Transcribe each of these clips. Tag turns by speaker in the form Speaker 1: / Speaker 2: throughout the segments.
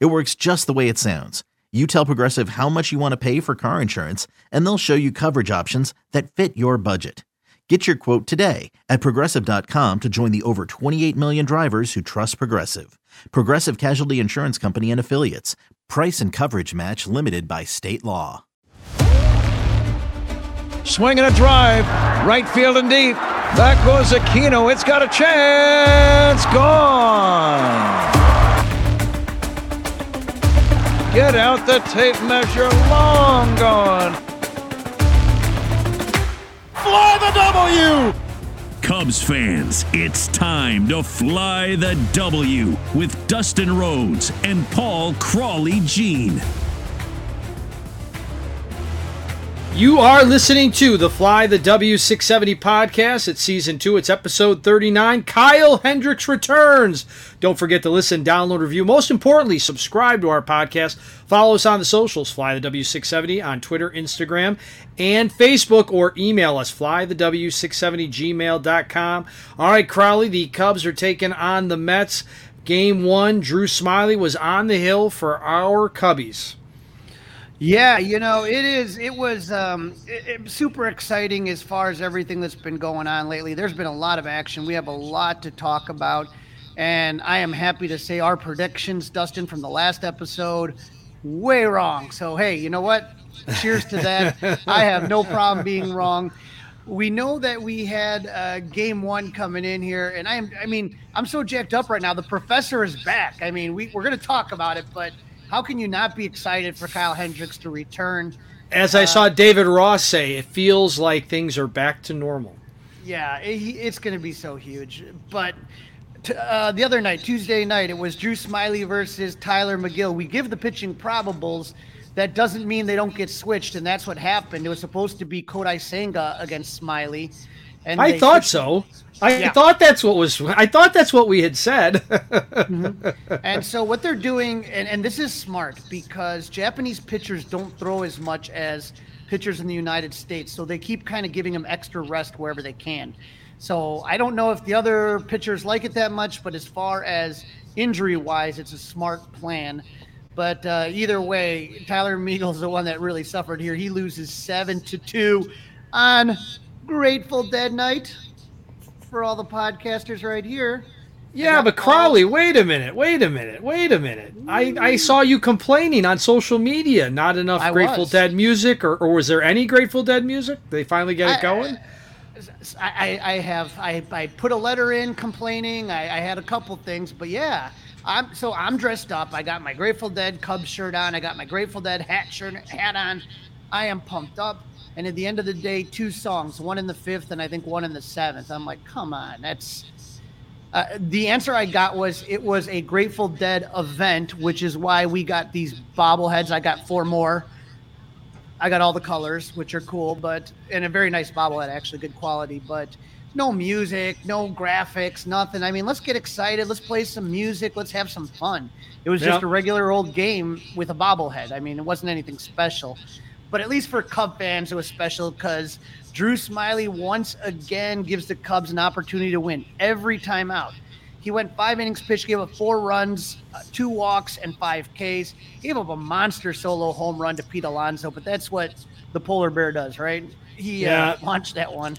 Speaker 1: It works just the way it sounds. You tell Progressive how much you want to pay for car insurance, and they'll show you coverage options that fit your budget. Get your quote today at progressive.com to join the over 28 million drivers who trust Progressive. Progressive Casualty Insurance Company and Affiliates. Price and coverage match limited by state law.
Speaker 2: Swinging a drive, right field and deep. That goes Aquino. It's got a chance. Gone. Get out the tape measure. Long gone.
Speaker 3: Fly the W!
Speaker 4: Cubs fans, it's time to fly the W with Dustin Rhodes and Paul Crawley Jean.
Speaker 5: You are listening to the Fly the W670 podcast. It's season two, it's episode 39. Kyle Hendricks returns. Don't forget to listen, download, review. Most importantly, subscribe to our podcast. Follow us on the socials, Fly the W670 on Twitter, Instagram, and Facebook, or email us, flythew670gmail.com. All right, Crowley, the Cubs are taking on the Mets. Game one, Drew Smyly was on the hill for our Cubbies.
Speaker 6: Yeah, you know, it is. It was um, it, it, super exciting as far as everything that's been going on lately. There's been a lot of action. We have a lot to talk about, and I am happy to say our predictions, Dustin, from the last episode, way wrong. So hey, you know what? Cheers to that. I have no problem being wrong. We know that we had uh, game one coming in here, and I am. I mean, I'm so jacked up right now. The professor is back. I mean, we, we're going to talk about it, but how can you not be excited for Kyle Hendricks to return?
Speaker 5: As I uh, saw David Ross say, it feels like things are back to normal.
Speaker 6: Yeah, it, it's going to be so huge. But uh, the other night, Tuesday night, it was Drew Smyly versus Tylor Megill. We give the pitching probables. That doesn't mean they don't get switched, and that's what happened. It was supposed to be Kodai Senga against Smyly.
Speaker 5: And I thought so. I yeah. thought that's what was. I thought that's what we had said. mm-hmm.
Speaker 6: And so what they're doing, and, and this is smart because Japanese pitchers don't throw as much as pitchers in the United States, so they keep kind of giving them extra rest wherever they can. So I don't know if the other pitchers like it that much, but as far as injury wise, it's a smart plan. But uh, either way, Tylor Megill's the one that really suffered here. He loses seven to two on Grateful Dead night for all the podcasters right here.
Speaker 5: Yeah, but Crowley, wait a minute, wait a minute, wait a minute. I, I saw you complaining on social media. Not enough I Grateful was. Dead music, or, or was there any Grateful Dead music? they finally get it going?
Speaker 6: I, I, I have I, I put a letter in complaining. I, I had a couple things, but yeah, I'm so I'm dressed up. I got my Grateful Dead Cubs shirt on. I got my Grateful Dead hat shirt hat on. I am pumped up. And at the end of the day, two songs, one in the fifth and I think one in the seventh. I'm like, come on, that's. Uh, the answer I got was it was a Grateful Dead event, which is why we got these bobbleheads. I got four more. I got all the colors, which are cool, but and a very nice bobblehead, actually good quality. But no music, no graphics, nothing. I mean, let's get excited. Let's play some music. Let's have some fun. It was just a regular old game with a bobblehead. I mean, it wasn't anything special. But at least for Cub fans, it was special because Drew Smyly once again gives the Cubs an opportunity to win every time out. He went five innings pitched, gave up four runs, uh, two walks, and five Ks. He gave up a monster solo home run to Pete Alonso, but that's what the polar bear does, right? He uh, yeah. uh, launched that one.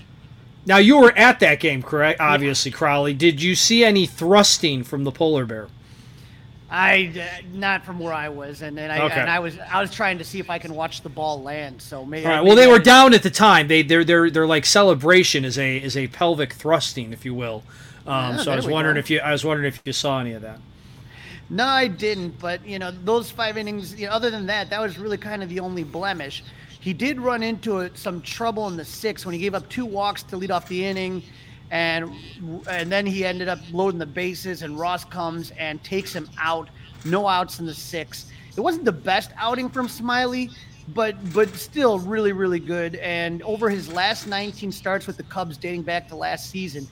Speaker 5: Now you were at that game, correct? Obviously, yeah. Crowley. Did you see any thrusting from the polar bear?
Speaker 6: I uh, not from where I was, and then I okay. and I was I was trying to see if I can watch the ball land. So maybe.
Speaker 5: All right. Well, they were down at the time. They their their their like celebration is a is a pelvic thrusting, if you will. Um, yeah, so I was wondering go. if you I was wondering if you saw any of that.
Speaker 6: No, I didn't. But you know, those five innings. You know, other than that, that was really kind of the only blemish. He did run into some trouble in the sixth when he gave up two walks to lead off the inning and and then he ended up loading the bases, and Ross comes and takes him out. No outs in the sixth. It wasn't the best outing from Smyly, but but still really really good. And over his last 19 starts with the Cubs, dating back to last season,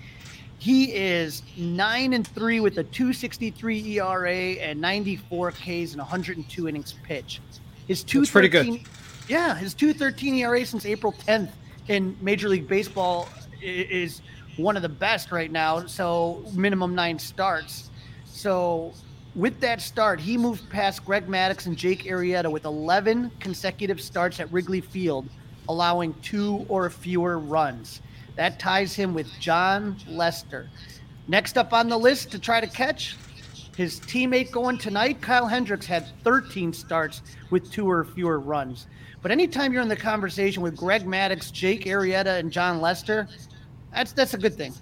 Speaker 6: he is nine and three with a 2.63 ERA and 94 Ks and 102 innings pitch. His two
Speaker 5: pretty good.
Speaker 6: Yeah, his 2.13 ERA since April 10th in Major League Baseball is one of the best right now. So minimum nine starts. So with that start, he moved past Greg Maddux and Jake Arrieta with 11 consecutive starts at Wrigley Field, allowing two or fewer runs. That ties him with Jon Lester. Next up on the list to try to catch, his teammate going tonight, Kyle Hendricks, had 13 starts with two or fewer runs. But anytime you're in the conversation with Greg Maddux, Jake Arrieta, and Jon Lester, that's that's a good thing.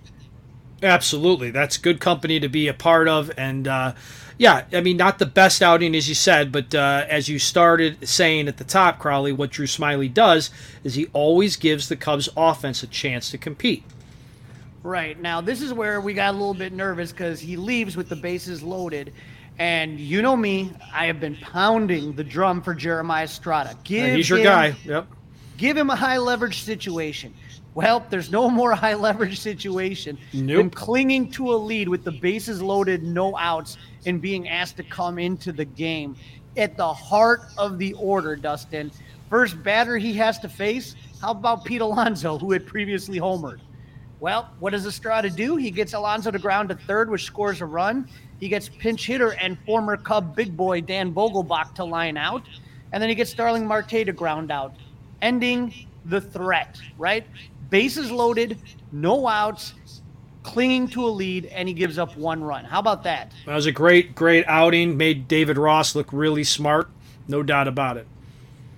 Speaker 5: Absolutely, that's good company to be a part of, and uh, yeah, I mean, not the best outing as you said, but uh, as you started saying at the top, Crawly, what Drew Smyly does is he always gives the Cubs offense a chance to compete.
Speaker 6: Right now, this is where we got a little bit nervous because he leaves with the bases loaded. And you know me, I have been pounding the drum for Jeremiah Estrada.
Speaker 5: Give he's your him, guy. Yep.
Speaker 6: Give him a high leverage situation. Well, there's no more high leverage situation
Speaker 5: nope.
Speaker 6: than clinging to a lead with the bases loaded, no outs, and being asked to come into the game. At the heart of the order, Dustin. First batter he has to face. How about Pete Alonso, who had previously homered? Well, what does Estrada do? He gets Alonso to ground to third, which scores a run. He gets pinch hitter and former Cub big boy Dan Vogelbach to line out. And then he gets Starling Marte to ground out, ending the threat, right? Bases loaded, no outs, clinging to a lead, and he gives up one run. How about that?
Speaker 5: That was a great, great outing. Made David Ross look really smart, no doubt about it.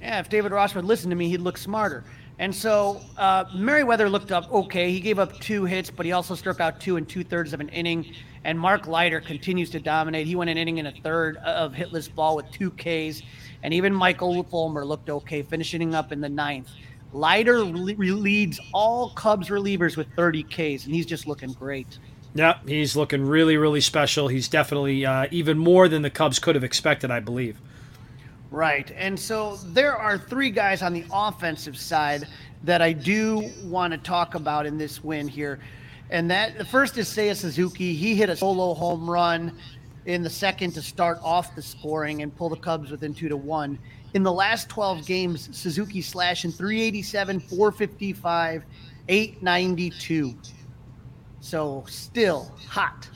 Speaker 6: Yeah, if David Ross would listen to me, he'd look smarter. And so uh, Merryweather looked up okay. He gave up two hits, but he also struck out two and two thirds of an inning. And Mark Leiter continues to dominate. He went an inning and a third of hitless ball with two Ks. And even Michael Fulmer looked okay, finishing up in the ninth. Leiter leads all Cubs relievers with 30 Ks, and he's just looking great.
Speaker 5: Yeah, he's looking really, really special. He's definitely uh, even more than the Cubs could have expected, I believe.
Speaker 6: Right. And so there are three guys on the offensive side that I do want to talk about in this win here. And that the first is Seiya Suzuki. He hit a solo home run in the second to start off the scoring and pull the Cubs within two to one in the last 12 games, Suzuki slashing 387, 455, 892. So still hot.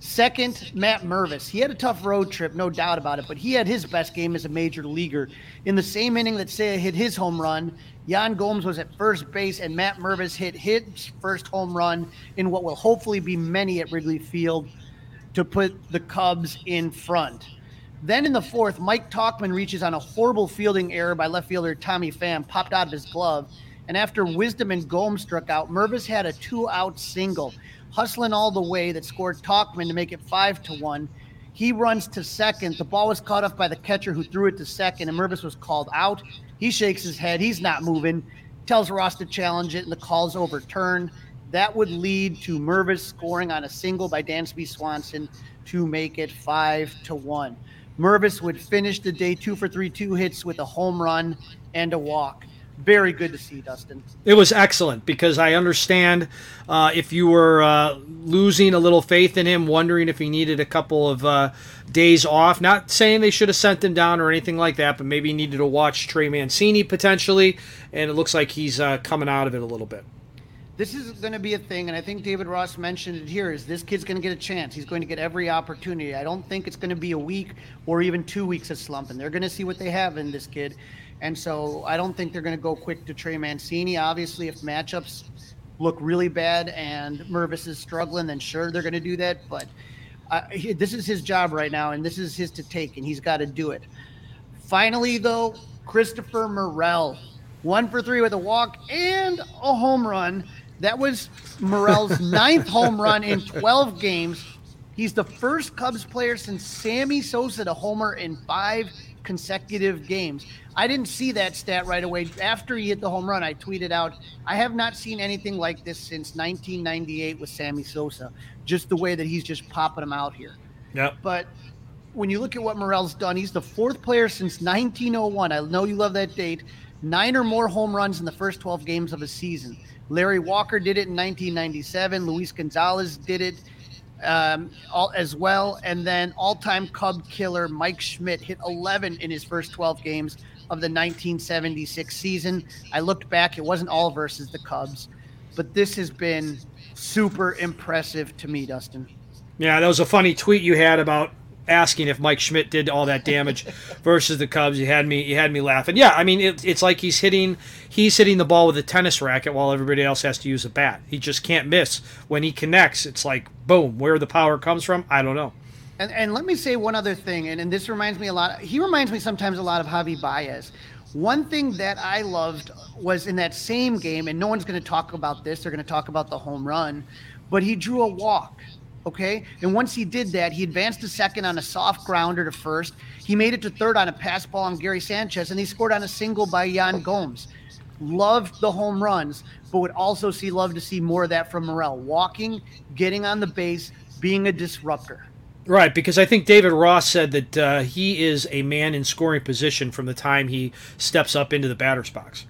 Speaker 6: Second, Matt Mervis. He had a tough road trip, no doubt about it, but he had his best game as a major leaguer. In the same inning that Seiya hit his home run, Yan Gomes was at first base, and Matt Mervis hit his first home run in what will hopefully be many at Wrigley Field to put the Cubs in front. Then in the fourth, Mike Tauchman reaches on a horrible fielding error by left fielder Tommy Pham, popped out of his glove. And after Wisdom and Gomes struck out, Mervis had a two out single, hustling all the way that scored Tauchman to make it five to one. He runs to second. The ball was caught off by the catcher who threw it to second, and Mervis was called out. He shakes his head. He's not moving. Tells Ross to challenge it, and the call's overturned. That would lead to Mervis scoring on a single by Dansby Swanson to make it five to one. Mervis would finish the day two for three, two hits with a home run and a walk. Very good to see, Dustin.
Speaker 5: It was excellent because I understand uh, if you were uh, losing a little faith in him, wondering if he needed a couple of uh, days off. Not saying they should have sent him down or anything like that, but maybe he needed to watch Trey Mancini potentially, and it looks like he's uh, coming out of it a little bit
Speaker 6: this is going to be a thing, and I think David Ross mentioned it here. Is this kid's going to get a chance? He's going to get every opportunity. I don't think it's going to be a week or even two weeks of slumping. They're going to see what they have in this kid, and so I don't think they're going to go quick to Trey Mancini. Obviously, if matchups look really bad and Mervis is struggling, then sure they're going to do that. But uh, he, this is his job right now, and this is his to take, and he's got to do it. Finally, though, Christopher Morel, one for three with a walk and a home run that was Morel's ninth home run in 12 games. He's the first Cubs player since Sammy Sosa to homer in five consecutive games. I didn't see that stat right away. After he hit the home run, I tweeted out, I have not seen anything like this since 1998 with Sammy Sosa, just the way that he's just popping them out here.
Speaker 5: Yeah.
Speaker 6: But when you look at what Morel's done, he's the fourth player since 1901. I know you love that date. Nine or more home runs in the first 12 games of a season. Larry Walker did it in 1997. Luis Gonzalez did it um, all, as well. And then all time Cub killer Mike Schmidt hit 11 in his first 12 games of the 1976 season. I looked back, it wasn't all versus the Cubs, but this has been super impressive to me, Dustin.
Speaker 5: Yeah, that was a funny tweet you had about asking if Mike Schmidt did all that damage versus the Cubs. You had me you had me laughing. Yeah, I mean it, it's like he's hitting he's hitting the ball with a tennis racket while everybody else has to use a bat. He just can't miss when he connects. It's like boom, where the power comes from, I don't know.
Speaker 6: And, and let me say one other thing, and, and this reminds me a lot. He reminds me sometimes a lot of Javy Baez. One thing that I loved was in that same game, and no one's going to talk about this. They're going to talk about the home run, but he drew a walk. Okay. And once he did that, he advanced to second on a soft grounder to first. He made it to third on a pass ball on Gary Sanchez, and he scored on a single by Yan Gomes. Loved the home runs, but would also see love to see more of that from Morel. Walking, getting on the base, being a disruptor.
Speaker 5: Right, because I think David Ross said that uh, he is a man in scoring position from the time he steps up into the batter's box.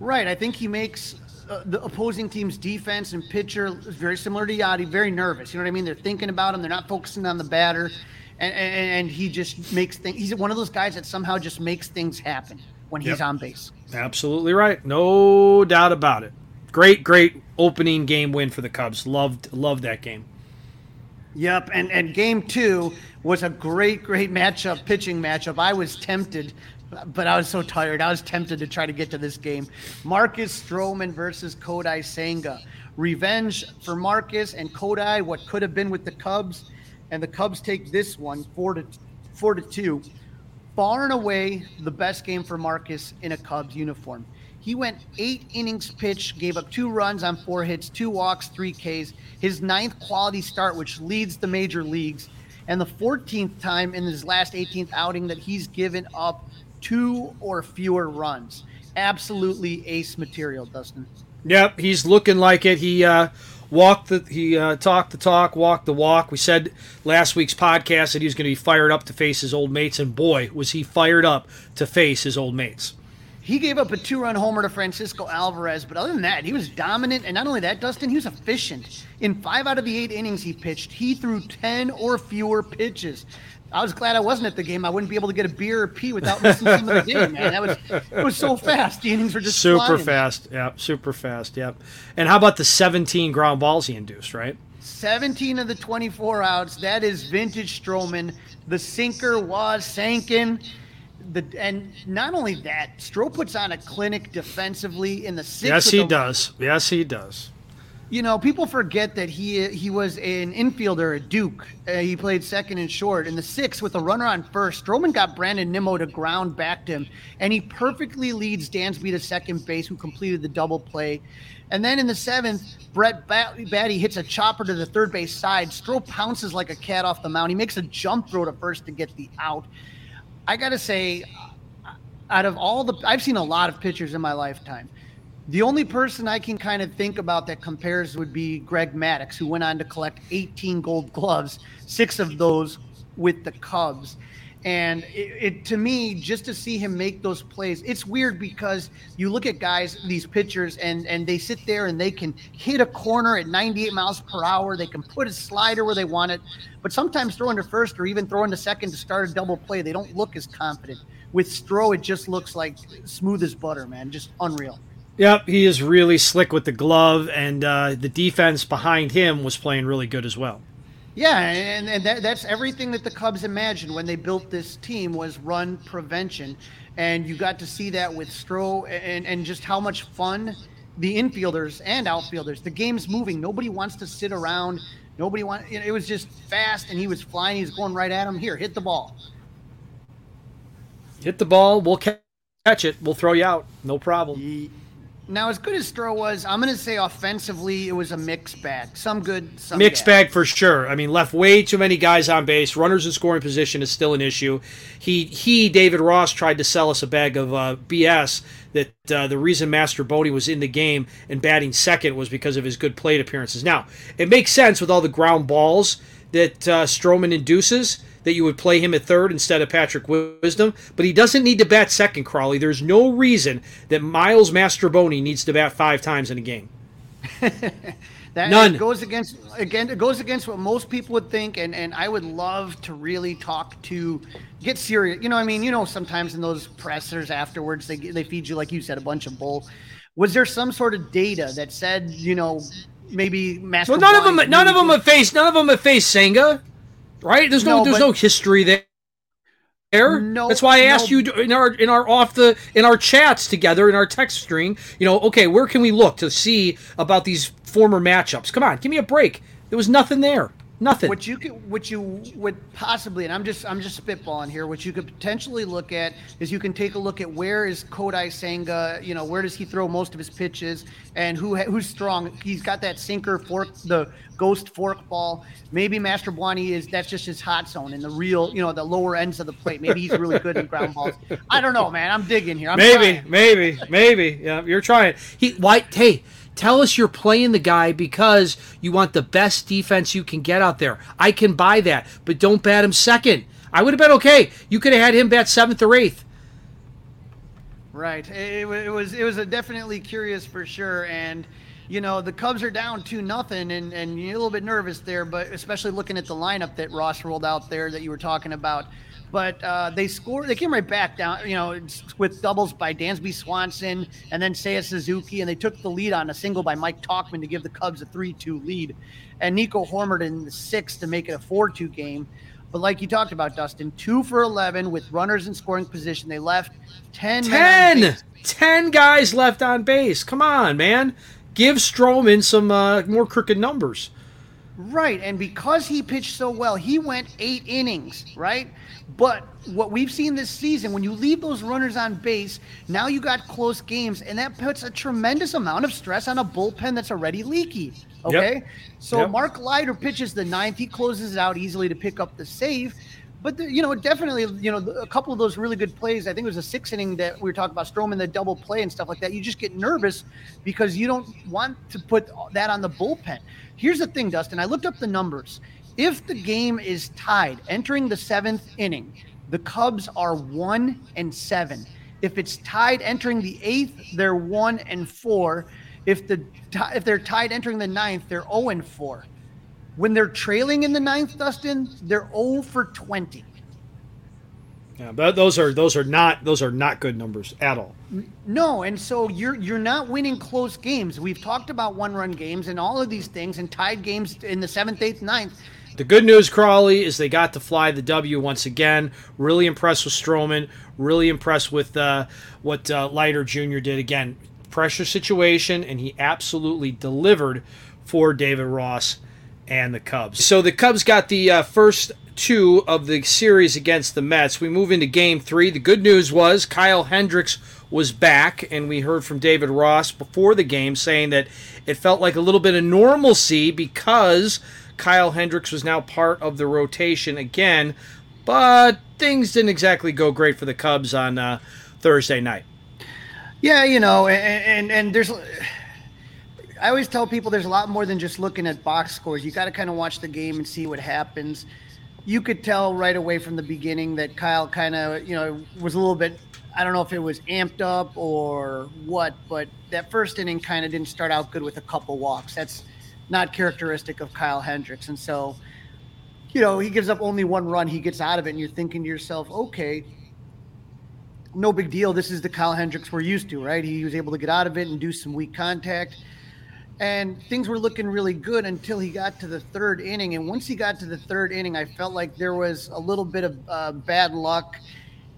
Speaker 6: Right. I think he makes uh, the opposing team's defense and pitcher is very similar to Yadi, very nervous. You know what I mean? They're thinking about him. They're not focusing on the batter, and and, and he just makes things. He's one of those guys that somehow just makes things happen when he's yep. on base.
Speaker 5: Absolutely right. No doubt about it. Great, great opening game win for the Cubs. Loved, loved that game.
Speaker 6: Yep, and and game two was a great, great matchup, pitching matchup. I was tempted but I was so tired. I was tempted to try to get to this game. Marcus Stroman versus Kodai Senga. Revenge for Marcus and Kodai, what could have been with the Cubs. And the Cubs take this one four to four to two. Far and away the best game for Marcus in a Cubs uniform. He went eight innings pitched, gave up two runs on four hits, two walks, three Ks. His ninth quality start, which leads the major leagues, and the 14th time in his last 18th outing that he's given up two or fewer runs. Absolutely ace material, Dustin.
Speaker 5: Yep, he's looking like it. He uh, walked the he uh, talked the talk, walked the walk. We said last week's podcast that he was going to be fired up to face his old mates, and boy, was he fired up to face his old mates.
Speaker 6: He gave up a two-run homer to Francisco Alvarez, but other than that, he was dominant. And not only that, Dustin, he was efficient. In five out of the eight innings he pitched, he threw ten or fewer pitches. I was glad I wasn't at the game. I wouldn't be able to get a beer or pee without missing some of the game, man. That was it was so fast. The innings were just
Speaker 5: super
Speaker 6: flying.
Speaker 5: fast. Yep, super fast. Yep. And how about the 17 ground balls he induced, right?
Speaker 6: 17 of the 24 outs. That is vintage Stroman. The sinker was sankin. The and not only that, Stro puts on a clinic defensively in the sixth.
Speaker 5: Yes, he
Speaker 6: the,
Speaker 5: does. Yes, he does.
Speaker 6: You know, people forget that he he was an infielder at Duke. Uh, he played second and short. In the sixth, with a runner on first, Stroman got Brandon Nimmo to ground back to him, and he perfectly leads Dansby to second base, who completed the double play. And then in the seventh, Brett Baty hits a chopper to the third base side. Stro pounces like a cat off the mound. He makes a jump throw to first to get the out. I got to say, out of all the, I've seen a lot of pitchers in my lifetime. The only person I can kind of think about that compares would be Greg Maddux, who went on to collect 18 gold gloves, six of those with the Cubs. And it, it, to me, just to see him make those plays, it's weird because you look at guys, these pitchers, and and they sit there and they can hit a corner at 98 miles per hour. They can put a slider where they want it, but sometimes throwing to first or even throwing to second to start a double play, they don't look as confident. With Stro, it just looks like smooth as butter, man, just unreal.
Speaker 5: Yep, he is really slick with the glove, and uh, the defense behind him was playing really good as well.
Speaker 6: Yeah, and, and that, that's everything that the Cubs imagined when they built this team was run prevention, and you got to see that with Stro and, and just how much fun the infielders and outfielders. The game's moving. Nobody wants to sit around. Nobody want. it was just fast, and he was flying. He was going right at him. Here, hit the ball.
Speaker 5: Hit the ball. We'll catch it. We'll throw you out. No problem.
Speaker 6: Now, as good as Stro was, I'm going to say offensively, it was a mixed bag. Some good, some
Speaker 5: mixed
Speaker 6: bad.
Speaker 5: bag for sure. I mean, left way too many guys on base. Runners in scoring position is still an issue. He, he, David Ross, tried to sell us a bag of uh, BS that uh, the reason Mastrobuoni was in the game and batting second was because of his good plate appearances. Now, it makes sense with all the ground balls that uh, Stroman induces that you would play him at third instead of Patrick Wisdom, but he doesn't need to bat second, Crawley. There's no reason that Miles Mastrobuoni needs to bat five times in a game.
Speaker 6: that
Speaker 5: None.
Speaker 6: goes against again it goes against what most people would think and and I would love to really talk to get serious. You know, I mean, you know sometimes in those pressers afterwards they they feed you like you said a bunch of bull. Was there some sort of data that said, you know, maybe Master
Speaker 5: Well, none of them, none of them have faced, none of them have faced Senga, right? There's no,
Speaker 6: No,
Speaker 5: there's
Speaker 6: but-
Speaker 5: no history there. There.
Speaker 6: No,
Speaker 5: That's why I asked
Speaker 6: no.
Speaker 5: you in our in our off the in our chats together in our text string. You know, okay, where can we look to see about these former matchups? Come on, give me a break. There was nothing there. Nothing.
Speaker 6: What you could, what you would possibly, and I'm just, I'm just spitballing here. What you could potentially look at is you can take a look at where is Kodai Senga. You know, where does he throw most of his pitches, and who, who's strong. He's got that sinker fork, the ghost fork ball. Maybe Mastrobuoni is that's just his hot zone in the real, you know, the lower ends of the plate. Maybe he's really good in ground balls. I don't know, man. I'm digging here. I'm
Speaker 5: maybe,
Speaker 6: trying.
Speaker 5: maybe, maybe. Yeah, you're trying. He why? Hey, tell us you're playing the guy because you want the best defense you can get out there. I can buy that, but don't bat him second. I would have been okay. You could have had him bat seventh or eighth.
Speaker 6: Right. It, it was it was definitely curious for sure, and you know the Cubs are down two nothing, and and you're a little bit nervous there, but especially looking at the lineup that Ross rolled out there that you were talking about. But uh, they scored. They came right back down. You know, with doubles by Dansby Swanson and then Seiya Suzuki, and they took the lead on a single by Mike Tauchman to give the Cubs a three-two lead, and Nico Hoerner in the sixth to make it a four-two game. But like you talked about, Dustin, two for 11 with runners in scoring position. They left 10.
Speaker 5: 10! 10 guys left on base. Come on, man. Give Stroman some uh, more crooked numbers.
Speaker 6: Right. And because he pitched so well, he went eight innings, right? But what we've seen this season, when you leave those runners on base, now you got close games, and that puts a tremendous amount of stress on a bullpen that's already leaky. Okay. So
Speaker 5: Yep.
Speaker 6: Mark Leiter pitches the ninth. He closes it out easily to pick up the save. But the, you know, definitely, you know, a couple of those really good plays. I think it was a six inning that we were talking about Stroman, the double play and stuff like that. You just get nervous because you don't want to put that on the bullpen. Here's the thing, Dustin. I looked up the numbers. If the game is tied entering the seventh inning, the Cubs are one and seven. If it's tied entering the eighth, they're one and four. If the if they're tied entering the ninth, they're zero and four. When they're trailing in the ninth, Dustin, they're 0 for 20.
Speaker 5: Yeah, but those are those are not those are not good numbers at all.
Speaker 6: No, and so you're you're not winning close games. We've talked about one-run games and all of these things, and tied games in the seventh, eighth, ninth.
Speaker 5: The good news, Crawley, is they got to fly the W once again. Really impressed with Stroman. Really impressed with uh, what uh, Leiter Jr. did. Again, pressure situation, and he absolutely delivered for David Ross and the Cubs. So the Cubs got the uh, first two of the series against the Mets. We move into game three. The good news was Kyle Hendricks was back, and we heard from David Ross before the game saying that it felt like a little bit of normalcy because Kyle Hendricks was now part of the rotation again, but things didn't exactly go great for the Cubs on uh, Thursday night.
Speaker 6: Yeah, you know, and, and and there's. I always tell people there's a lot more than just looking at box scores. You got to kind of watch the game and see what happens. You could tell right away from the beginning that Kyle kind of, you know, was a little bit. I don't know if it was amped up or what, but that first inning kind of didn't start out good with a couple walks. That's not characteristic of Kyle Hendricks, and so, you know, he gives up only one run. He gets out of it, and you're thinking to yourself, okay, no big deal. This is the Kyle Hendricks we're used to, right? He was able to get out of it and do some weak contact. And things were looking really good until he got to the third inning. And once he got to the third inning, I felt like there was a little bit of uh, bad luck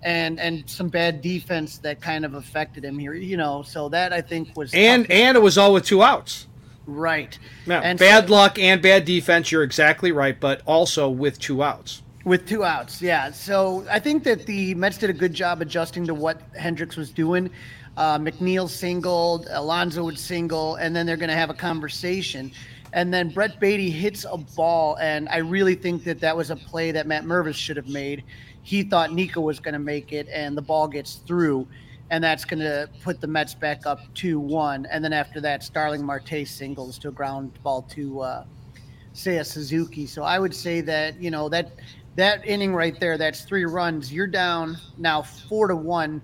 Speaker 6: and and some bad defense that kind of affected him here. You know, so that I think was
Speaker 5: And
Speaker 6: tough.
Speaker 5: and it was all with two outs.
Speaker 6: right.
Speaker 5: Yeah,
Speaker 6: and
Speaker 5: bad
Speaker 6: so-
Speaker 5: luck and bad defense. You're exactly right, but also with two outs.
Speaker 6: With two outs, yeah. So I think that the Mets did a good job adjusting to what Hendricks was doing. Uh, McNeil singled, Alonso would single, and then they're going to have a conversation. And then Brett Baty hits a ball, and I really think that that was a play that Matt Mervis should have made. He thought Nico was going to make it, and the ball gets through, and that's going to put the Mets back up 2 1. And then after that, Starling Marte singles to a ground ball to uh, a Suzuki. So I would say that, you know, that that inning right there, that's three runs. You're down now four to one,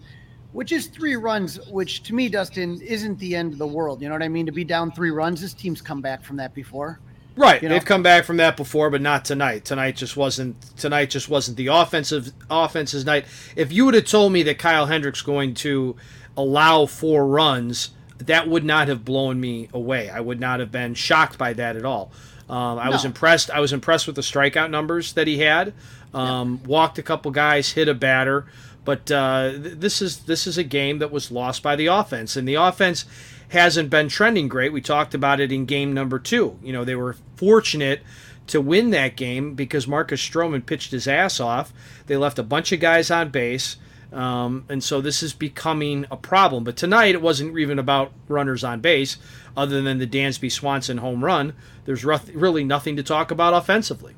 Speaker 6: which is three runs, which to me, Dustin, isn't the end of the world. You know what I mean? To be down three runs, this team's come back from that before.
Speaker 5: Right,
Speaker 6: You know?
Speaker 5: they've come back from that before, but not tonight. Tonight just wasn't. Tonight just wasn't the offensive offense's night. If you would have told me that Kyle Hendricks going to allow four runs, that would not have blown me away. I would not have been shocked by that at all. Um, I was impressed. I was impressed with the strikeout numbers that he had. Um, Walked a couple guys, hit a batter, but uh, th- this is this is a game that was lost by the offense, and the offense hasn't been trending great. We talked about it in game number two. You know, they were fortunate to win that game because Marcus Stroman pitched his ass off. They left a bunch of guys on base. Um, and so this is becoming a problem. But tonight it wasn't even about runners on base, other than the Dansby Swanson home run. There's really nothing to talk about offensively.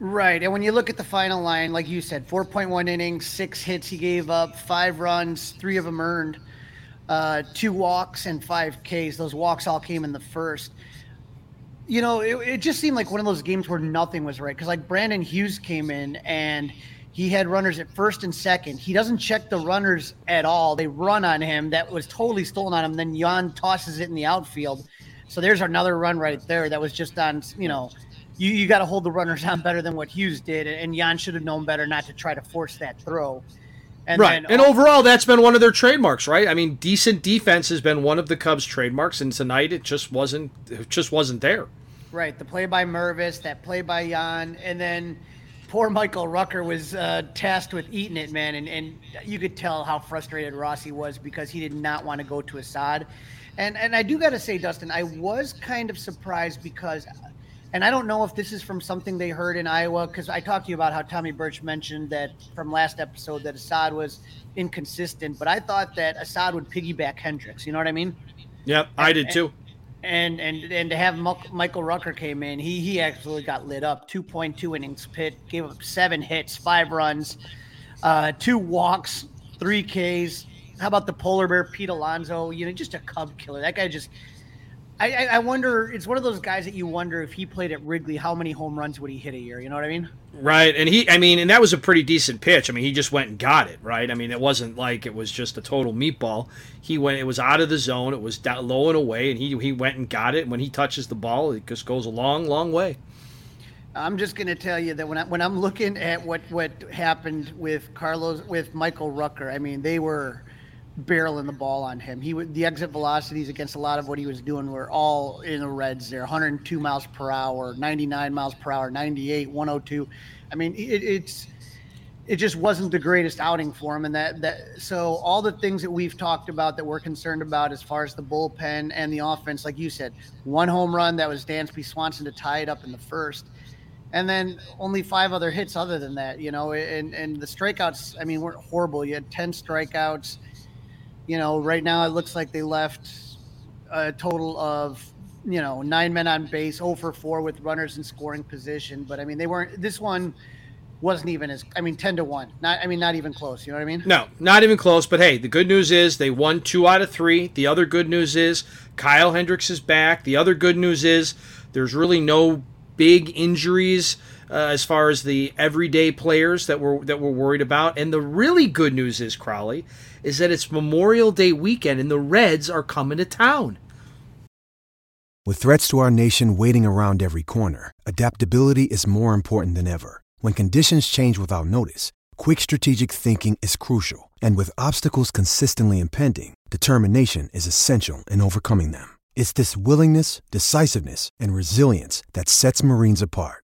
Speaker 6: Right. And when you look at the final line, like you said, 4.1 innings, six hits he gave up, five runs, three of them earned, uh, two walks, and five Ks. Those walks all came in the first. You know, it, it just seemed like one of those games where nothing was right. Because, like, Brandon Hughes came in and he had runners at first and second. He doesn't check the runners at all. They run on him. That was totally stolen on him. Then Yan tosses it in the outfield. So there's another run right there that was just on, you know, you, you got to hold the runners on better than what Hughes did. And Yan should have known better not to try to force that throw. And
Speaker 5: right.
Speaker 6: then
Speaker 5: and overall, that's been one of their trademarks, right? I mean, decent defense has been one of the Cubs' trademarks, and tonight it just wasn't. It just wasn't there.
Speaker 6: Right, the play by Mervis, that play by Yan, and then poor Michael Rucker was uh, tasked with eating it, man, and, and you could tell how frustrated Rossi was because he did not want to go to Assad. And and I do got to say, Dustin, I was kind of surprised because, and I don't know if this is from something they heard in Iowa because I talked to you about how Tommy Birch mentioned that from last episode that Assad was inconsistent, but I thought that Assad would piggyback Hendricks. You know what I mean?
Speaker 5: Yep, I did too.
Speaker 6: and and and to have Michael Rucker came in, he he actually got lit up. Two point two innings pitched, gave up seven hits, five runs, uh, two walks, three Ks. How about the polar bear Pete Alonso? You know, just a Cub killer. That guy just. I, I I wonder. It's one of those guys that you wonder if he played at Wrigley, how many home runs would he hit a year? You know what I mean?
Speaker 5: Right, and he, I mean, and that was a pretty decent pitch. I mean, he just went and got it, right? I mean, it wasn't like it was just a total meatball. He went, it was out of the zone, it was down, low and away, and he he went and got it. And when he touches the ball, it just goes a long, long way.
Speaker 6: I'm just going to tell you that when I when I'm looking at what what happened with Carlos with Michael Rucker, I mean they were barreling the ball on him. He would the exit velocities against a lot of what he was doing were all in the reds there. 102 miles per hour, 99 miles per hour, 98, 102. I mean it, it's it just wasn't the greatest outing for him and that that so all the things that we've talked about that we're concerned about as far as the bullpen and the offense like you said one home run that was Dansby Swanson to tie it up in the first and then only five other hits other than that you know and and the strikeouts I mean weren't horrible you had 10 strikeouts you know right now it looks like they left a total of you know nine men on base 0 for 4 with runners in scoring position but I mean they weren't this one wasn't even as I mean ten to one. Not I mean not even close. You know what I mean?
Speaker 5: No, not even close. But hey, the good news is they won two out of three. The other good news is Kyle Hendricks is back. The other good news is there's really no big injuries uh, as far as the everyday players that we're that we're worried about. And the really good news is Crowley is that it's Memorial Day weekend and the Reds are coming to town.
Speaker 7: With threats to our nation waiting around every corner, adaptability is more important than ever. When conditions change without notice, quick strategic thinking is crucial. And with obstacles consistently impending, determination is essential in overcoming them. It's this willingness, decisiveness, and resilience that sets Marines apart.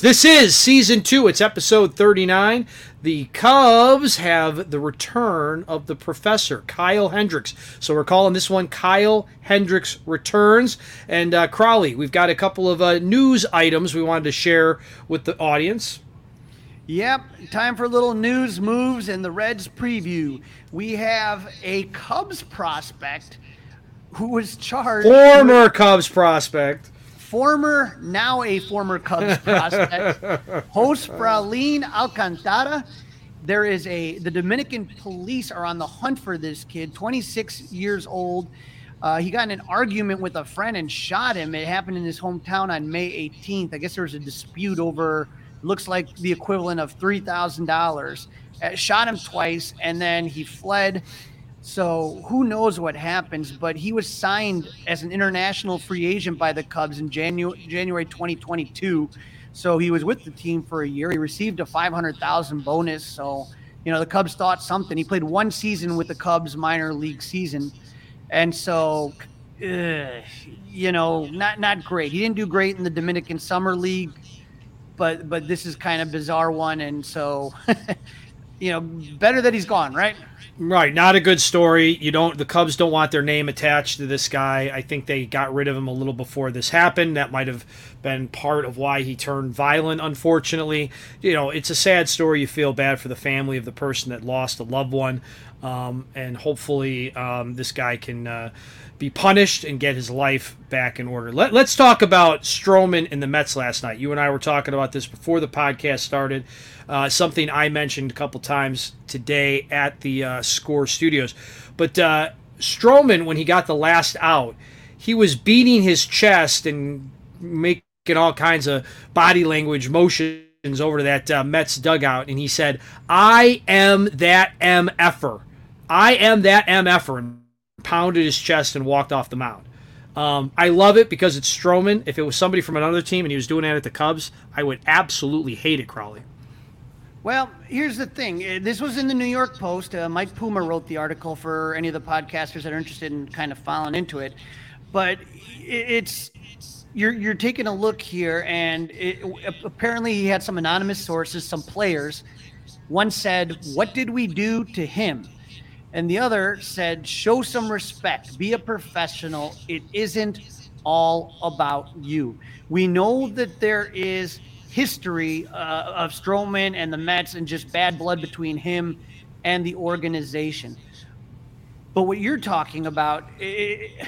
Speaker 5: This is season two. It's episode 39. The Cubs have the return of the professor, Kyle Hendricks. So we're calling this one Kyle Hendricks Returns. And uh, Crawley, we've got a couple of uh, news items we wanted to share with the audience.
Speaker 6: Yep, time for a little news moves and the Reds preview. We have a Cubs prospect who was charged.
Speaker 5: Former Cubs prospect
Speaker 6: former, now a former Cubs prospect, host Fraulein Alcantara. There is a the Dominican police are on the hunt for this kid, 26 years old. Uh, he got in an argument with a friend and shot him. It happened in his hometown on May 18th. I guess there was a dispute over looks like the equivalent of three thousand uh, dollars. Shot him twice, and then he fled. So who knows what happens? But he was signed as an international free agent by the Cubs in January January 2022. So he was with the team for a year. He received a 500,000 bonus. So you know the Cubs thought something. He played one season with the Cubs minor league season, and so uh, you know not not great. He didn't do great in the Dominican Summer League, but but this is kind of bizarre one, and so you know better that he's gone, right?
Speaker 5: Right, not a good story. You don't the Cubs don't want their name attached to this guy. I think they got rid of him a little before this happened. That might have been part of why he turned violent unfortunately. You know, it's a sad story. You feel bad for the family of the person that lost a loved one. Um, and hopefully um, this guy can uh, be punished and get his life back in order. Let, us talk about Stroman and the Mets last night. You and I were talking about this before the podcast started. Uh, something I mentioned a couple times today at the uh, Score Studios. But uh, Stroman, when he got the last out, he was beating his chest and making all kinds of body language motions over to that uh, Mets dugout, and he said, "I am that MFer. I am that MFer," pounded his chest and walked off the mound. Um, I love it because it's Stroman. If it was somebody from another team and he was doing that at the Cubs, I would absolutely hate it, Crawley.
Speaker 6: Well, here's the thing. Uh, this was in the New York Post. Uh, Mike Puma wrote the article for any of the podcasters that are interested in kind of following into it. But it's you're you're taking a look here, and it, apparently he had some anonymous sources, some players. One said, "What did we do to him?" And the other said, "Show some respect. Be a professional. It isn't all about you. We know that there is." history uh, of Stroman and the Mets and just bad blood between him and the organization. But what you're talking about, it,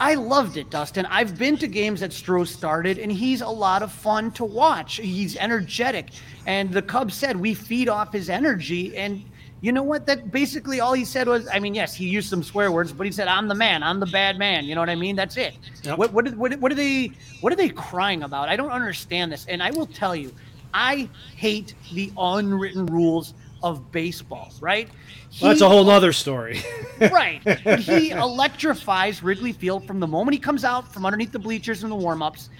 Speaker 6: I loved it, Dustin. I've been to games that Stroh started, and he's a lot of fun to watch. He's energetic, and the Cubs said we feed off his energy, and you know what? That basically all he said was, I mean, yes, he used some swear words, but he said, "I'm the man. I'm the bad man." You know what I mean? That's it. Yep. What what what what are they what are they crying about? I don't understand this, and I will tell you, I hate the unwritten rules of baseball. Right?
Speaker 5: He, well, that's a whole other story.
Speaker 6: right. He electrifies Wrigley Field from the moment he comes out from underneath the bleachers in the warm-ups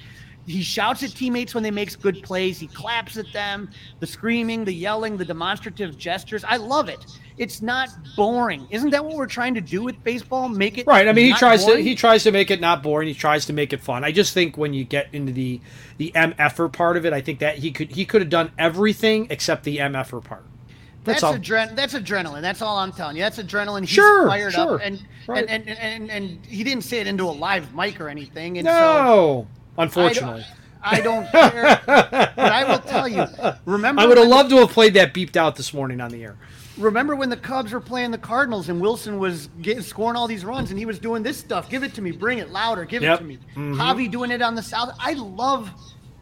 Speaker 6: he shouts at teammates when they make good plays. He claps at them. The screaming, the yelling, the demonstrative gestures. I love it. It's not boring. Isn't that what we're trying to do with baseball? Make it
Speaker 5: right. I mean, he tries boring? to he tries to make it not boring. He tries to make it fun. I just think when you get into the the mf'er part of it, I think that he could he could have done everything except the mf'er part.
Speaker 6: That's, that's adren- That's adrenaline. That's all I'm telling you. That's adrenaline. He's sure, fired sure. up, and, right. and, and, and and he didn't say it into a live mic or anything. And
Speaker 5: no. So Unfortunately.
Speaker 6: I don't, I don't care. but I will tell you. Remember,
Speaker 5: I would have loved to have played that beeped out this morning on the air.
Speaker 6: Remember when the Cubs were playing the Cardinals and Wilson was getting, scoring all these runs and he was doing this stuff? Give it to me. Bring it louder. Give yep. it to me. mm hmm Javi doing it on the South. I love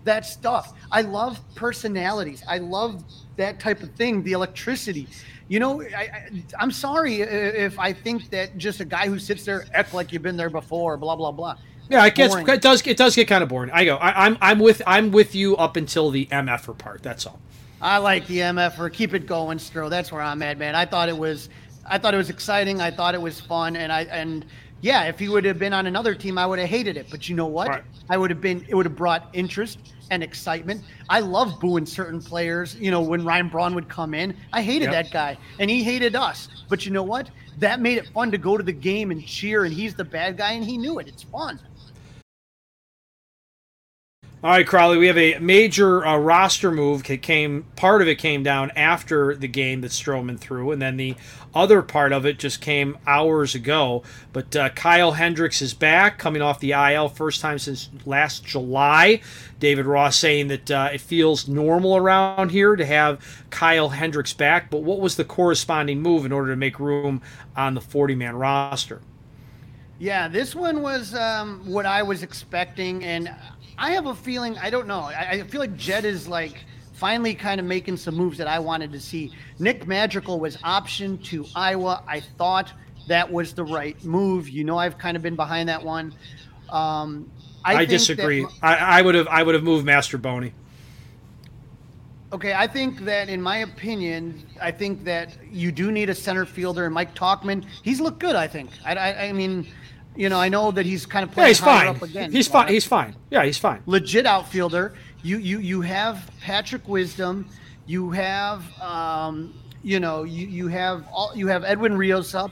Speaker 6: that stuff. I love personalities. I love that type of thing. The electricity. You know, I, am sorry if I think that just a guy who sits there act like you've been there before, blah blah blah.
Speaker 5: Yeah, it gets boring. it does it does get kind of boring. I go. I, am I'm, I'm with I'm with you up until the MFer part. That's all.
Speaker 6: I like the MFer. Keep it going, Stro. That's where I'm at, man. I thought it was I thought it was exciting. I thought it was fun, and I and yeah, if he would have been on another team, I would have hated it. But you know what? Right. I would have been. It would have brought interest and excitement. I love booing certain players. You know, when Ryan Braun would come in, I hated yep. that guy, and he hated us. But you know what? That made it fun to go to the game and cheer. And he's the bad guy, and he knew it. It's fun.
Speaker 5: All right, Crowley, we have a major uh, roster move. It came part of it came down after the game that Stroman threw, and then the other part of it just came hours ago. But uh, Kyle Hendricks is back, coming off the IL, first time since last July. David Ross saying that uh, it feels normal around here to have Kyle Hendricks back. But what was the corresponding move in order to make room on the 40-man roster?
Speaker 6: Yeah, this one was um, what I was expecting, and I have a feeling. I don't know. I, I feel like Jed is like finally kind of making some moves that I wanted to see. Nick Madrigal was optioned to Iowa. I thought that was the right move. You know, I've kind of been behind that one. Um,
Speaker 5: I, I disagree. That, I, I would have I would have moved Mastrobuoni.
Speaker 6: Okay, I think that in my opinion, I think that you do need a center fielder, and Mike Tauchman, he's looked good. I think. I, I, I mean, you know, I know that he's kind of playing
Speaker 5: yeah, he's fine. up again. He's fine. He's fine. Yeah, he's fine.
Speaker 6: Legit outfielder. You you you have Patrick Wisdom. You have um, you know you you have all you have Edwin Rios up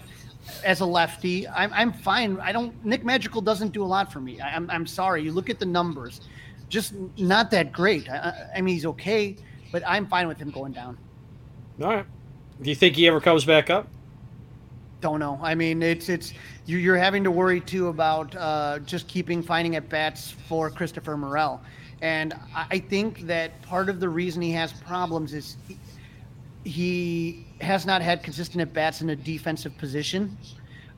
Speaker 6: as a lefty. I'm I'm fine. I don't. Nick Madrigal doesn't do a lot for me. I, am I'm sorry. You look at the numbers, just not that great. I, I mean, he's okay, but I'm fine with him going down.
Speaker 5: All right. Do you think he ever comes back up?
Speaker 6: Don't know. I mean, it's it's you're having to worry too about uh, just keeping finding at bats for Christopher Morel, and I think that part of the reason he has problems is he, he has not had consistent at bats in a defensive position.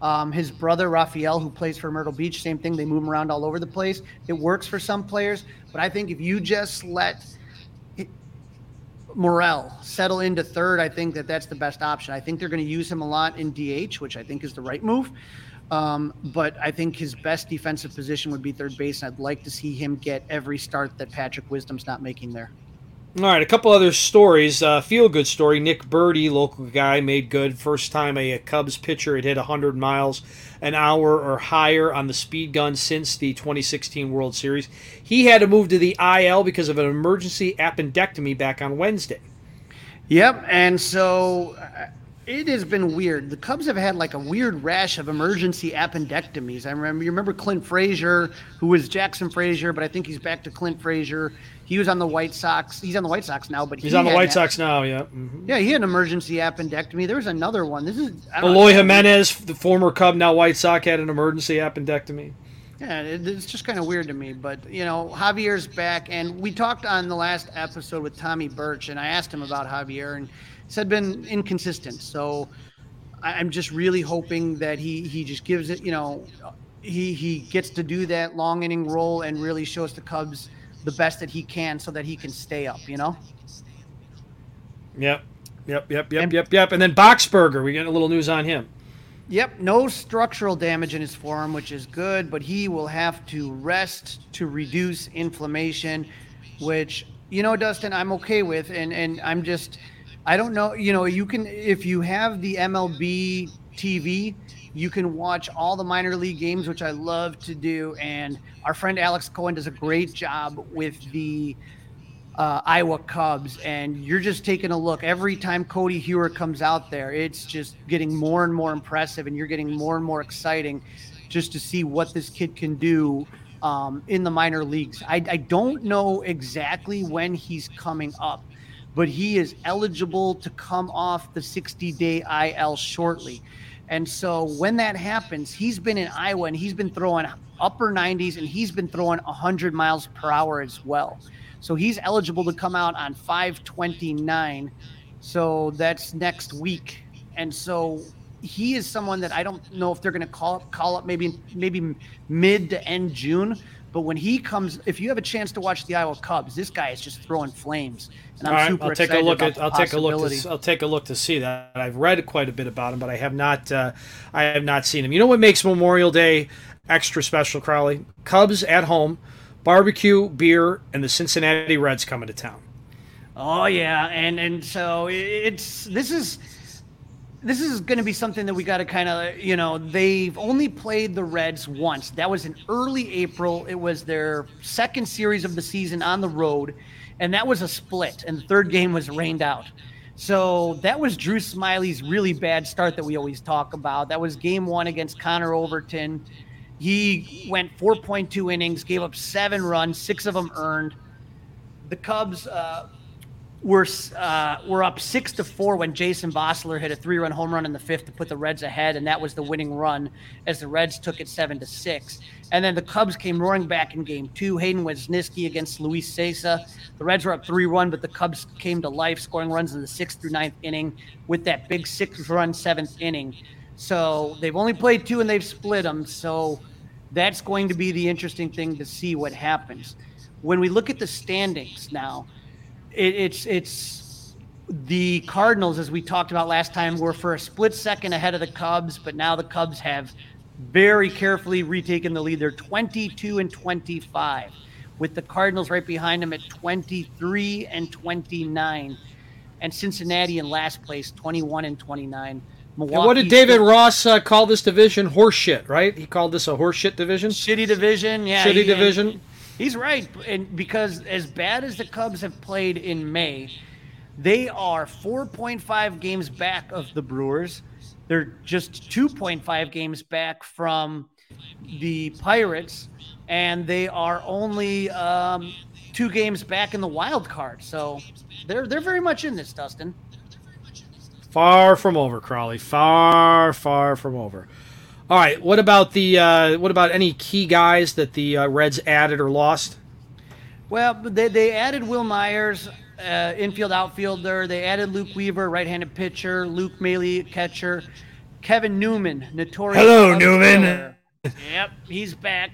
Speaker 6: Um, his brother Rafael, who plays for Myrtle Beach, same thing. They move him around all over the place. It works for some players, but I think if you just let Morel settle into third, I think that that's the best option. I think they're going to use him a lot in DH, which I think is the right move. Um, but I think his best defensive position would be third base, and I'd like to see him get every start that Patrick Wisdom's not making there.
Speaker 5: All right, a couple other stories. Uh, feel good story. Nick Burdi, local guy, made good. First time a, a Cubs pitcher had hit 100 miles an hour or higher on the speed gun since the 2016 World Series. He had to move to the IL because of an emergency appendectomy back on Wednesday.
Speaker 6: Yep, and so uh, it has been weird. The Cubs have had like a weird rash of emergency appendectomies. I remember you remember Clint Frazier, who was Jackson Frazier, but I think he's back to Clint Frazier. He was on the White Sox. He's on the White Sox now, but
Speaker 5: he's he on the White Sox now. Yeah. Mm-hmm.
Speaker 6: Yeah, he had an emergency appendectomy. There was another one. This is
Speaker 5: Eloy Jimenez, the former Cub, now White Sox, had an emergency appendectomy.
Speaker 6: Yeah, it's just kind of weird to me, but you know, Javier's back, and we talked on the last episode with Tommy Birch, and I asked him about Javier, and had been inconsistent. So I'm just really hoping that he he just gives it, you know, he he gets to do that long inning role and really shows the Cubs the best that he can so that he can stay up, you know?
Speaker 5: Yep. Yep, yep, yep, and, yep, yep. And then Boxberger, we get a little news on him.
Speaker 6: Yep, no structural damage in his forearm, which is good, but he will have to rest to reduce inflammation, which you know, Dustin, I'm okay with, and and I'm just I don't know. You know, you can if you have the MLB TV, you can watch all the minor league games, which I love to do. And our friend Alex Cohen does a great job with the uh, Iowa Cubs. And you're just taking a look every time Codi Heuer comes out there. It's just getting more and more impressive, and you're getting more and more exciting just to see what this kid can do um, in the minor leagues. I, I don't know exactly when he's coming up but he is eligible to come off the 60 day IL shortly. And so when that happens, he's been in Iowa and he's been throwing upper 90s and he's been throwing 100 miles per hour as well. So he's eligible to come out on 529. So that's next week. And so he is someone that I don't know if they're going to call up, call up maybe maybe mid to end June. But when he comes, if you have a chance to watch the Iowa Cubs, this guy is just throwing flames.
Speaker 5: And I'm All right, super I'll take a look at. I'll take a look. To, I'll take a look to see that. I've read quite a bit about him, but I have not. Uh, I have not seen him. You know what makes Memorial Day extra special, Crowley? Cubs at home, barbecue, beer, and the Cincinnati Reds coming to town.
Speaker 6: Oh yeah, and and so it's this is this is going to be something that we got to kind of, you know, they've only played the Reds once. That was in early April. It was their second series of the season on the road, and that was a split, and the third game was rained out. So that was Drew Smyly's really bad start that we always talk about. That was game one against Connor Overton. He went 4.2 innings, gave up seven runs, six of them earned. The Cubs uh, were uh, were up six to four when Jason Vosler hit a three-run home run in the fifth to put the Reds ahead, and that was the winning run as the Reds took it seven to six. And then the Cubs came roaring back in game two. Hayden Wesneski against Luis Cessa. The Reds were up 3 1, but the Cubs came to life, scoring runs in the sixth through ninth inning with that big six run seventh inning. So they've only played two and they've split them. So that's going to be the interesting thing to see what happens. When we look at the standings now, it, it's it's the Cardinals, as we talked about last time, were for a split second ahead of the Cubs, but now the Cubs have very carefully retaken the lead. They're 22 and 25, with the Cardinals right behind them at 23 and 29, and Cincinnati in last place, 21 and 29.
Speaker 5: Milwaukee what did David Ross uh, call this division? Horseshit, right? He called this a horseshit division.
Speaker 6: Shitty division, yeah.
Speaker 5: Shitty he, division.
Speaker 6: He's right, and because as bad as the Cubs have played in May, they are 4.5 games back of the Brewers. They're just 2.5 games back from the Pirates, and they are only um, two games back in the wild card. So they're they're very much in this, Dustin.
Speaker 5: Far from over, Crawley. Far, far from over. All right. What about the uh, what about any key guys that the uh, Reds added or lost?
Speaker 6: Well, they, they added Wil Myers, uh, infield outfielder. They added Luke Weaver, right-handed pitcher. Luke Maile, catcher. Kevin Newman, notorious.
Speaker 5: Hello, Newman.
Speaker 6: yep, he's back.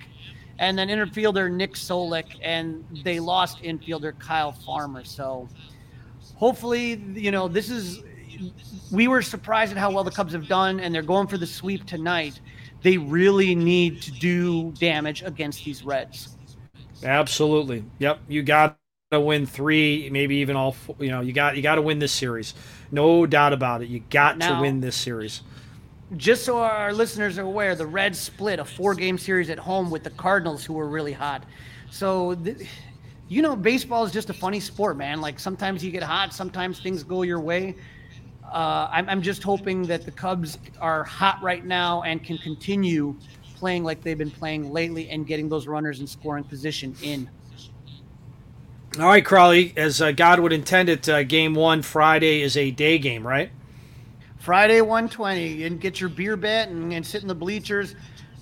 Speaker 6: And then infielder Nick Solak, and they lost infielder Kyle Farmer. So hopefully, you know, this is. We were surprised at how well the Cubs have done, and they're going for the sweep tonight. They really need to do damage against these Reds.
Speaker 5: Absolutely. Yep. You got to win three, maybe even all. Four, you know, you got you got to win this series. No doubt about it. You got now, to win this series
Speaker 6: just so our listeners are aware, the Reds split a four-game series at home with the Cardinals, who were really hot. So, th- you know, baseball is just a funny sport, man. Like sometimes you get hot, sometimes things go your way. Uh, I'm, I'm just hoping that the Cubs are hot right now and can continue playing like they've been playing lately and getting those runners in scoring position in.
Speaker 5: All right, Crawley, as uh, God would intend it, uh, game one Friday is a day game, right?
Speaker 6: Friday 120 and get your beer bet and, and sit in the bleachers.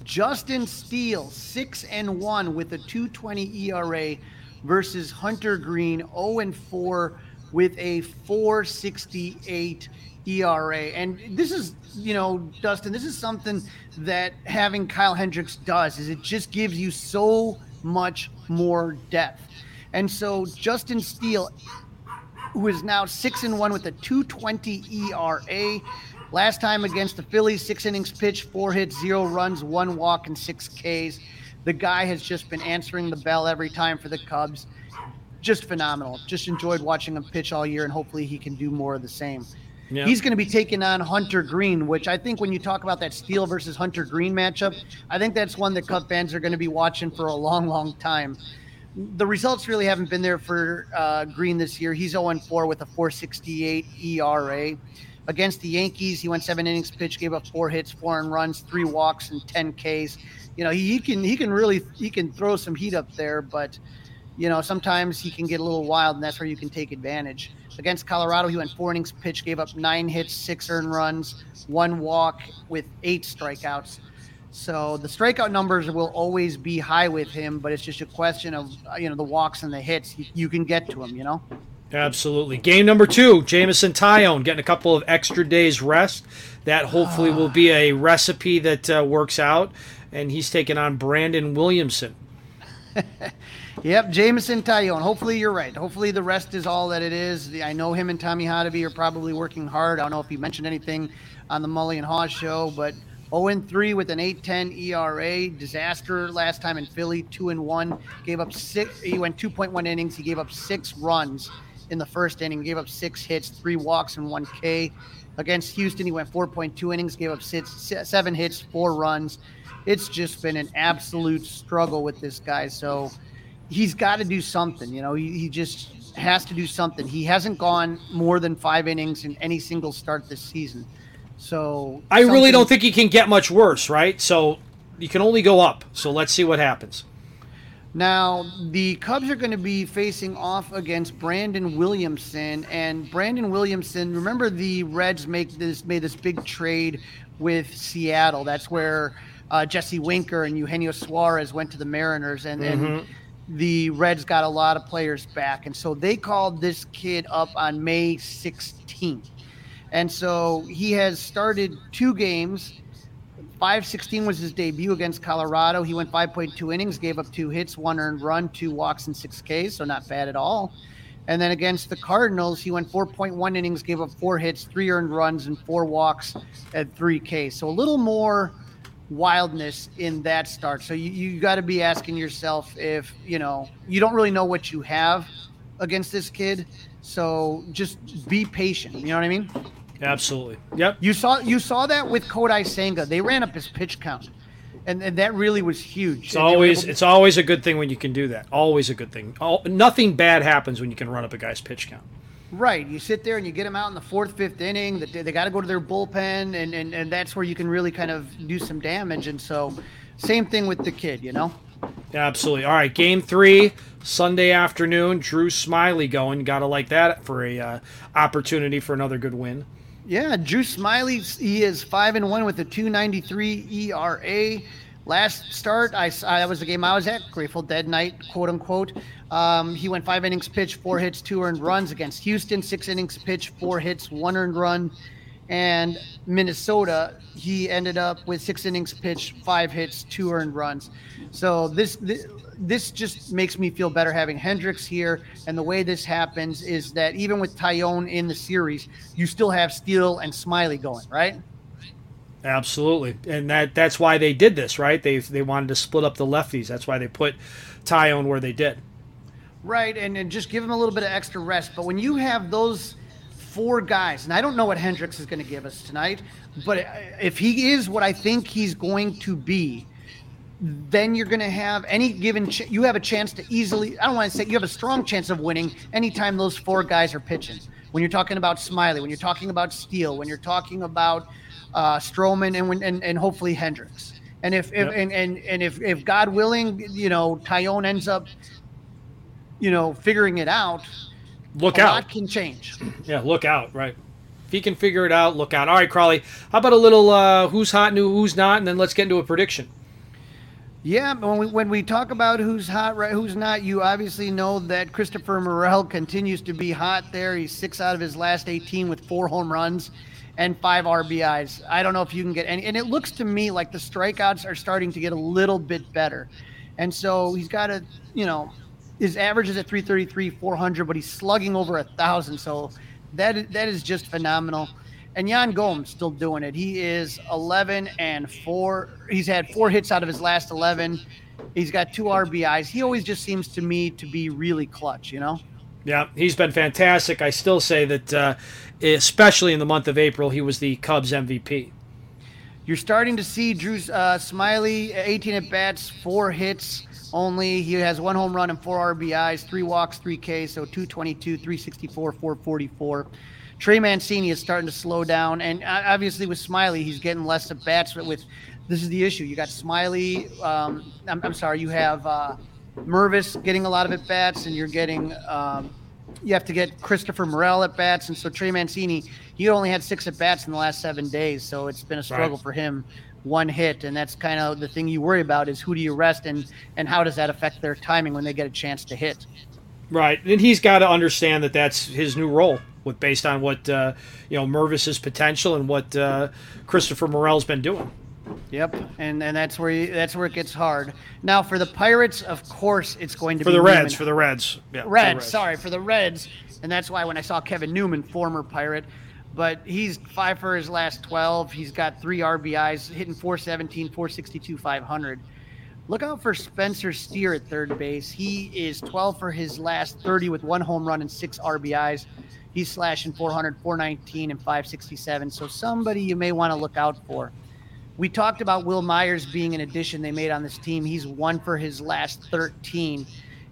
Speaker 6: Justin Steele, 6 and 1 with a 220 ERA versus Hunter Greene, 0 and 4 with a 468 ERA. And this is, you know, Dustin, this is something that having Kyle Hendricks does is it just gives you so much more depth. And so Justin Steele who is now six and one with a 220 ERA. Last time against the Phillies, six innings pitched, four hits, zero runs, one walk, and six Ks. The guy has just been answering the bell every time for the Cubs. Just phenomenal. Just enjoyed watching him pitch all year, and hopefully he can do more of the same. Yep. He's going to be taking on Hunter Greene, which I think when you talk about that Steele versus Hunter Greene matchup, I think that's one that Cub fans are going to be watching for a long, long time the results really haven't been there for uh, Greene this year. He's 0 4 with a 468 ERA. Against the Yankees, he went seven innings pitched, gave up four hits, four and runs, three walks, and 10 Ks. You know, he, he can he can really he can throw some heat up there, but you know sometimes he can get a little wild, and that's where you can take advantage. Against Colorado, he went four innings pitched, gave up nine hits, six earned runs, one walk with eight strikeouts. So the strikeout numbers will always be high with him, but it's just a question of you know the walks and the hits. You, can get to him, you know.
Speaker 5: Absolutely. Game number two, Jameson Taillon getting a couple of extra days rest. That hopefully will be a recipe that uh, works out, and he's taking on Brandon Williamson.
Speaker 6: yep, Jameson Taillon. Hopefully you're right. Hopefully the rest is all that it is. I know him and Tommy Hotovy are probably working hard. I don't know if he mentioned anything on the Mully and Haugh show, but 0 3 with an 8.10 ERA. Disaster last time in Philly. 2-1. Gave up six. He went 2.1 innings. He gave up six runs in the first inning. Gave up six hits, three walks, and one K. Against Houston, he went 4.2 innings. Gave up six, seven hits, four runs. It's just been an absolute struggle with this guy. So he's got to do something. You know, he, he just has to do something. He hasn't gone more than five innings in any single start this season. So
Speaker 5: I really don't think he can get much worse, right? So you can only go up. So let's see what happens.
Speaker 6: Now, the Cubs are going to be facing off against Brandon Williamson, and Brandon Williamson. Remember, the Reds make this made this big trade with Seattle. That's where uh, Jesse Winker and Eugenio Suarez went to the Mariners, and, mm-hmm. and the Reds got a lot of players back, and so they called this kid up on May 16th, and so he has started two games 516 was his debut against Colorado. He went 5.2 innings, gave up two hits, one earned run, two walks, and six Ks, so not bad at all. And then against the Cardinals, he went 4.1 innings, gave up four hits, three earned runs, and four walks at three Ks. So a little more wildness in that start. So you, you got to be asking yourself if, you know, you don't really know what you have against this kid. So just be patient. You know what I mean?
Speaker 5: Absolutely. Yep.
Speaker 6: You saw you saw that with Kodai Senga. They ran up his pitch count. And, and that really was huge.
Speaker 5: It's always to... it's always a good thing when you can do that. Always a good thing. All, nothing bad happens when you can run up a guy's pitch count.
Speaker 6: Right. You sit there and you get them out in the fourth, fifth inning. They, they got to go to their bullpen, and, and, and that's where you can really kind of do some damage. And so, same thing with the kid, you know?
Speaker 5: Absolutely. All right. Game three, Sunday afternoon. Drew Smyly going. Got to like that for a uh, opportunity for another good win.
Speaker 6: Yeah, Drew Smyly. he is five and one with a 293 ERA. Last start, I, I that was the game I was at, Grateful Dead night, quote unquote. Um, he went five innings pitched, four hits, two earned runs against Houston. Six innings pitched, four hits, one earned run, and Minnesota. He ended up with six innings pitched, five hits, two earned runs. So this, this this just makes me feel better having Hendricks here. And the way this happens is that even with Taillon in the series, you still have Steele and Smyly going, right?
Speaker 5: Absolutely, and that that's why they did this, right? They they wanted to split up the lefties. That's why they put Taillon where they did.
Speaker 6: Right, and, and just give him a little bit of extra rest. But when you have those four guys, and I don't know what Hendricks is going to give us tonight, but if he is what I think he's going to be, then you're going to have any given ch- you have a chance to easily i don't want to say you have a strong chance of winning anytime those four guys are pitching when you're talking about Smyly, when you're talking about steele when you're talking about uh, stroman and, and and hopefully hendricks and if, if yep. and, and and if if god willing you know taillon ends up you know figuring it out
Speaker 5: look out
Speaker 6: lot can change
Speaker 5: yeah look out right if he can figure it out look out all right Crawley. how about a little uh, who's hot and who's not and then let's get into a prediction
Speaker 6: yeah, when we, when we talk about who's hot, right, who's not, you obviously know that Christopher Morel continues to be hot there. He's six out of his last 18 with four home runs and five RBIs. I don't know if you can get any, and it looks to me like the strikeouts are starting to get a little bit better. And so he's got a, you know, his average is at 333, 400, but he's slugging over a thousand. So that that is just phenomenal. And Yan Gomes still doing it. He is 11 and 4. He's had four hits out of his last 11. He's got two RBIs. He always just seems to me to be really clutch, you know?
Speaker 5: Yeah, he's been fantastic. I still say that, uh, especially in the month of April, he was the Cubs MVP.
Speaker 6: You're starting to see Drew uh, Smyly, 18 at bats, four hits only. He has one home run and four RBIs, three walks, three Ks, so 222, 364, 444. Trey Mancini is starting to slow down, and uh, obviously with Smyly, he's getting less at bats. With this is the issue. You got Smyly. Um, I'm, I'm, sorry. You have uh, Mervis getting a lot of at bats, and you're getting. Um, you have to get Christopher Morel at bats, and so Trey Mancini, he only had six at bats in the last seven days, so it's been a struggle right. for him. One hit, and that's kind of the thing you worry about is who do you rest, and and how does that affect their timing when they get a chance to hit.
Speaker 5: Right, and he's got to understand that that's his new role with based on what uh, you know Mervis's potential and what uh, Christopher Morel's been doing.
Speaker 6: Yep, and and that's where you, that's where it gets hard. Now for the Pirates, of course, it's going to be
Speaker 5: for
Speaker 6: be
Speaker 5: the Reds. Newman. For the Reds,
Speaker 6: yeah. Reds, Reds, sorry, for the Reds, and that's why when I saw Kevin Newman, former Pirate, but he's five for his last twelve. He's got three RBIs, hitting 417, 462, 500. Look out for Spencer Steer at third base. He is 12 for his last 30 with one home run and six RBIs. He's slashing 400, 419, and 567. So somebody you may want to look out for. We talked about Wil Myers being an addition they made on this team. He's one for his last 13.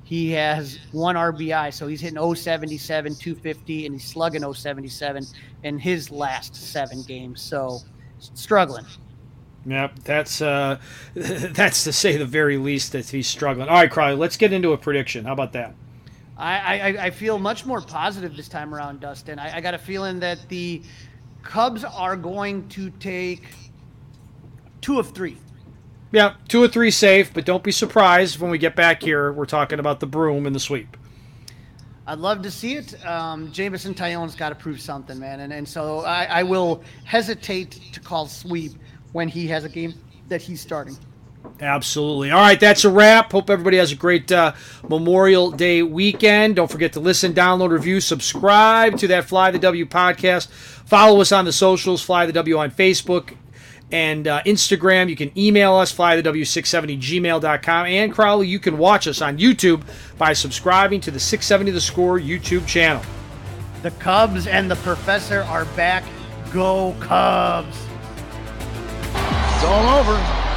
Speaker 6: He has one RBI, so he's hitting 077, 250, and he's slugging 077 in his last seven games. So struggling.
Speaker 5: Yep, that's uh, that's to say the very least that he's struggling. All right, Crawley, let's get into a prediction. How about that?
Speaker 6: I, I, I feel much more positive this time around, Dustin. I, I got a feeling that the Cubs are going to take two of three.
Speaker 5: Yeah, two or three safe, but don't be surprised when we get back here. We're talking about the broom and the sweep.
Speaker 6: I'd love to see it. Um, Jameson Taillon's got to prove something, man, and and so I, I will hesitate to call sweep when he has a game that he's starting.
Speaker 5: Absolutely. All right, that's a wrap. Hope everybody has a great uh, Memorial Day weekend. Don't forget to listen, download, review, subscribe to that Fly the W podcast. Follow us on the socials, Fly the W on Facebook and uh, Instagram. You can email us, flythew670gmail.com. And Crowley, you can watch us on YouTube by subscribing to the 670 The Score YouTube channel.
Speaker 6: The Cubs and the Professor are back. Go Cubs!
Speaker 2: It's all over.